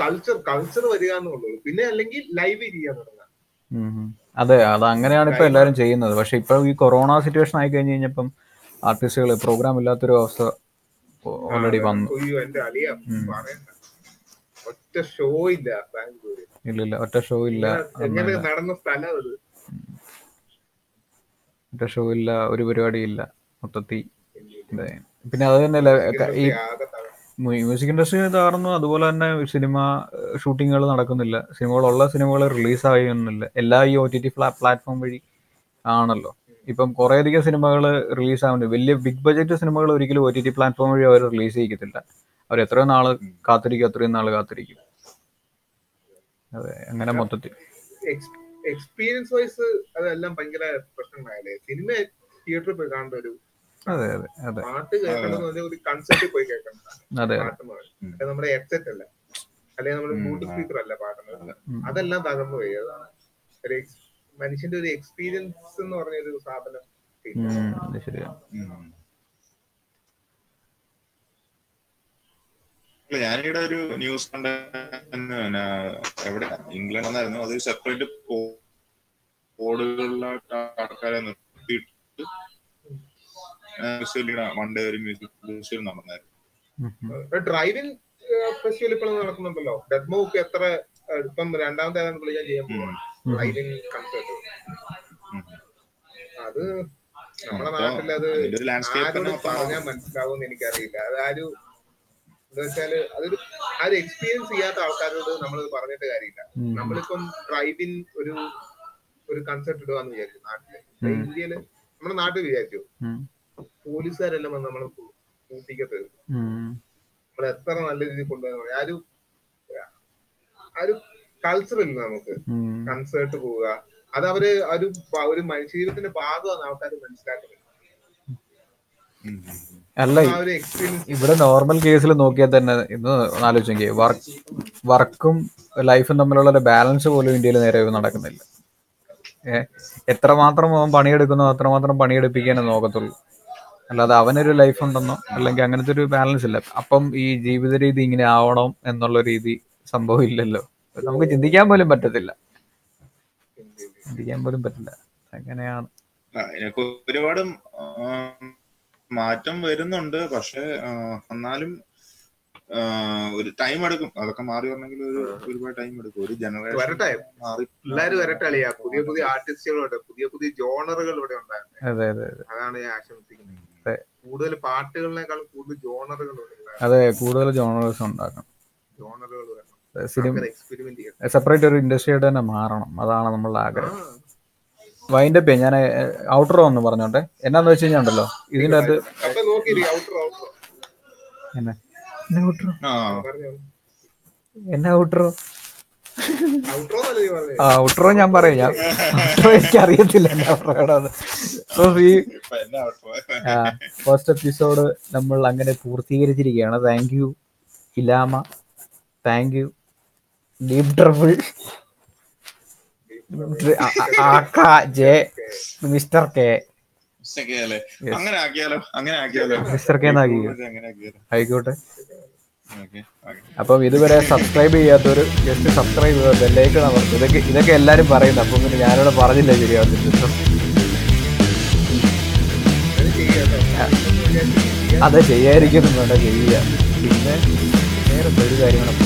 കൾച്ചർ കൾച്ചർ വരിക എന്നുള്ളൂ. പിന്നെ അല്ലെങ്കിൽ ലൈവ് ചെയ്യാൻ തുടങ്ങാം. അതെ അത് അങ്ങനെയാണ് ഇപ്പൊ എല്ലാരും ചെയ്യുന്നത്. പക്ഷെ ഇപ്പൊ ഈ കൊറോണ സിറ്റുവേഷൻ ആയി കഴിഞ്ഞു കഴിഞ്ഞപ്പം ആർട്ടിസ്റ്റുകൾ പ്രോഗ്രാം ഇല്ലാത്തൊരു അവസ്ഥ ഓൾറെഡി വന്നു. ഒറ്റ ഷോ ഇല്ല ബാംഗ്ലൂര്. ഇല്ല ഇല്ല ഒറ്റ ഷോ ഇല്ല. നടന്ന സ്ഥലം ഒറ്റ ഷോ ഇല്ല ഒരു പരിപാടി ഇല്ല മൊത്തത്തിൽ പിന്നെ അത് തന്നെയല്ല ഈ. മ്യൂസിക് ഇൻഡസ്ട്രി തകർന്നു. അതുപോലെ തന്നെ സിനിമ ഷൂട്ടിങ്ങുകൾ നടക്കുന്നില്ല. സിനിമകളുള്ള സിനിമകൾ റിലീസ് ആകുന്നില്ല എല്ലാ ഈ ഒ ടി ടി പ്ലാറ്റ്ഫോം വഴി ആണല്ലോ. ഇപ്പം കുറേ അധികം സിനിമകൾ റിലീസ് ആവുന്നുണ്ട് വലിയ ബിഗ് ബഡ്ജറ്റ് സിനിമകൾ ഒരിക്കലും ഒ ടി ടി പ്ലാറ്റ്ഫോം വഴി അവർ റിലീസ് ചെയ്യത്തില്ല. അവർ എത്രയോ നാൾ കാത്തിരിക്കും അത്രയും നാൾ കാത്തിരിക്കും. അതെ അങ്ങനെ മൊത്തത്തിൽ. എക്സ്പീരിയൻസ് വൈസ് അതെല്ലാം ഭയങ്കര പ്രശ്നങ്ങളായാലേ സിനിമ തിയേറ്ററിൽ പോയി കാണേണ്ട ഒരു അതെ അതെ അതെ. പാട്ട് കേൾക്കണം ഒരു കൺസെപ്റ്റ് പോയി കേൾക്കണം. അതെ പാട്ട് നമ്മുടെ ഹെഡ്സെറ്റ് അല്ല. അല്ലെങ്കിൽ നമ്മുടെ ബൂട്ട് ബ്ലൂടൂത്ത് സ്പീക്കർ അല്ല പാടുന്നത്. അതെല്ലാം തകർന്നു പോയി. അതാണ് ഒരു മനുഷ്യന്റെ ഒരു എക്സ്പീരിയൻസ് എന്ന് പറഞ്ഞ ഒരു സാധനം ശരിയാണ് ഇല്ല, ഞാനിവിടെ ഒരു ന്യൂസ് കണ്ട എവിടെ? ഇംഗ്ലണ്ട് എന്നായിരുന്നു അത് സെപ്പറേറ്റ് കോഡുകളിലായിട്ട് ആൾക്കാരെ നിർത്തിയിട്ട് വൺഡേ ഒരു മ്യൂസിക് ഫെസ്റ്റിവൽ നടന്നായിരുന്നു. ഡ്രൈവിംഗ് ഫെസ്റ്റിവൽ ഇപ്പോൾ നടക്കുന്നുണ്ടല്ലോ. ഡെഡ്മോക്ക് എത്ര ഇപ്പം രണ്ടാമത്തെ ഞാൻ ചെയ്യാൻ പോകും ഡ്രൈവിംഗ് കൺസേർട്ട് അത് നമ്മുടെ നാട്ടിൽ അത് ആരോട് പറഞ്ഞാൽ മനസ്സിലാവും എനിക്കറിയില്ല. അത് ആ ഒരു എന്താ വെച്ചാൽ അതൊരു ആ ഒരു എക്സ്പീരിയൻസ് ചെയ്യാത്ത ആൾക്കാരോട് നമ്മൾ പറഞ്ഞിട്ട് കാര്യമില്ല. നമ്മളിപ്പം ഡ്രൈവിൻ ഒരു ഒരു കൺസെപ്റ്റ് ഇടുവാന്ന് വിചാരിച്ചു നാട്ടിൽ. ഇന്ത്യയിൽ നമ്മുടെ നാട്ടിൽ വിചാരിച്ചു. പോലീസുകാരെല്ലാം വന്ന് നമ്മളെ കൂട്ടിക്കത്ത്. നമ്മൾ എത്ര നല്ല രീതിയിൽ കൊണ്ടുപോകുന്ന ആ ഒരു ആ ഒരു കൾച്ചർ ഇല്ല നമുക്ക് കൺസേർട്ട് പോവുക അത് അവർ ഒരു ഒരു മനുഷ്യജീവിതത്തിന്റെ ഭാഗമാണ് ആൾക്കാർ മനസ്സിലാക്കുന്നത്. അല്ല ഇവിടെ നോർമൽ കേസിൽ നോക്കിയാൽ തന്നെ ഇന്ന് ആലോചിച്ചെങ്കിൽ വർക്ക് വർക്കും ലൈഫും തമ്മിലുള്ള ഒരു ബാലൻസ് പോലും ഇന്ത്യയിൽ നേരെ നടക്കുന്നില്ല. ഏഹ് എത്രമാത്രം അവൻ പണിയെടുക്കുന്നോ അത്രമാത്രം പണിയെടുപ്പിക്കാനേ നോക്കത്തുള്ളൂ. അല്ലാതെ അവനൊരു ലൈഫ് ഉണ്ടെന്നോ അല്ലെങ്കിൽ അങ്ങനത്തെ ഒരു ബാലൻസ് ഇല്ല. അപ്പം ഈ ജീവിത രീതി ഇങ്ങനെ ആവണം എന്നുള്ള രീതി സംഭവം ഇല്ലല്ലോ നമുക്ക് ചിന്തിക്കാൻ പോലും പറ്റത്തില്ല. ചിന്തിക്കാൻ പോലും പറ്റില്ല. അങ്ങനെയാണ്. ഒരുപാട് മാറ്റം വരുന്നുണ്ട്. പക്ഷെ എന്നാലും ഒരു ടൈം എടുക്കും. അതൊക്കെ മാറി വരണമെങ്കിൽ ഒരു ഒരുപാട് ടൈം എടുക്കും. ഒരു ജനറേഷൻ വരട്ടെ. മാറി. പിള്ളേര് വരട്ടെ അളിയാ. പുതിയ പുതിയ ആർട്ടിസ്റ്റുകളുണ്ട് പുതിയ പുതിയ ജോണറുകൾ ഇവിടെ ഉണ്ടായിരുന്നു അതെ അതെ അതാണ് ഞാൻ ആശംസിക്കുന്നത്. അതെ. കൂടുതൽ പാട്ടുകളിനേക്കാൾ കൂടുതൽ ജോണറുകൾ അതെ കൂടുതൽ ജോണേഴ്സ് ഉണ്ടാക്കണം. ജോണറുകൾ വേണം സിനിമ എക്സ്പെരിമെന്റ് ചെയ്യണം സെപ്പറേറ്റ് ഒരു ഇൻഡസ്ട്രിയായിട്ട് തന്നെ മാറണം. അതാണ് നമ്മളുടെ ആ, ആഗ്രഹം വൈൻഡപ്പ് ഞാൻ ഔട്ടറോ ഒന്ന് പറഞ്ഞോട്ടെ. എന്നാന്ന് വെച്ച് കഴിഞ്ഞാൽ ഉണ്ടല്ലോ ഇതിന്റെ അകത്ത് അപ്പൊ ഔട്ടർ ഔട്ടർ. എന്നാ? ഔട്ടറോ? ആ. ഔട്ടറോ? ഞാൻ പറയും. ഞാൻ ഔട്ടറോ എനിക്ക് അറിയത്തില്ല ഈ? ഫസ്റ്റ് എപ്പിസോഡ് നമ്മൾ അങ്ങനെ പൂർത്തീകരിച്ചിരിക്കുകയാണ്. Thank you ഇലാമ. Thank you deep trouble mister K. അങ്ങനെ ആക്കിയാലോ അങ്ങനെ ആക്കിയാലോ? മിസ്റ്റർ കെ ആയിക്കോട്ടെ അപ്പം ഇതുവരെ സബ്സ്ക്രൈബ് ചെയ്യാത്തൊരു ജസ്റ്റ് സബ്സ്ക്രൈബ് ചെയ്യുക ബെല്ലേക്ക് അമർത്തും ഇതൊക്കെ ഇതൊക്കെ എല്ലാവരും പറയുന്നു. അപ്പം പിന്നെ ഞാനിവിടെ പറഞ്ഞില്ല ശരിയാവുന്നില്ല അത് ചെയ്യാതിരിക്കുന്നു വേണ്ട ചെയ്യുക പിന്നെ വേറെ ഒരു കാര്യങ്ങളും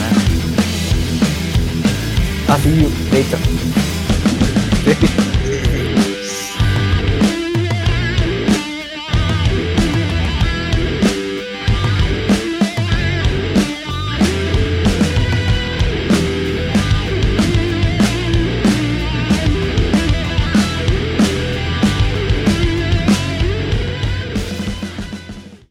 ആ സി യു ലേറ്റർ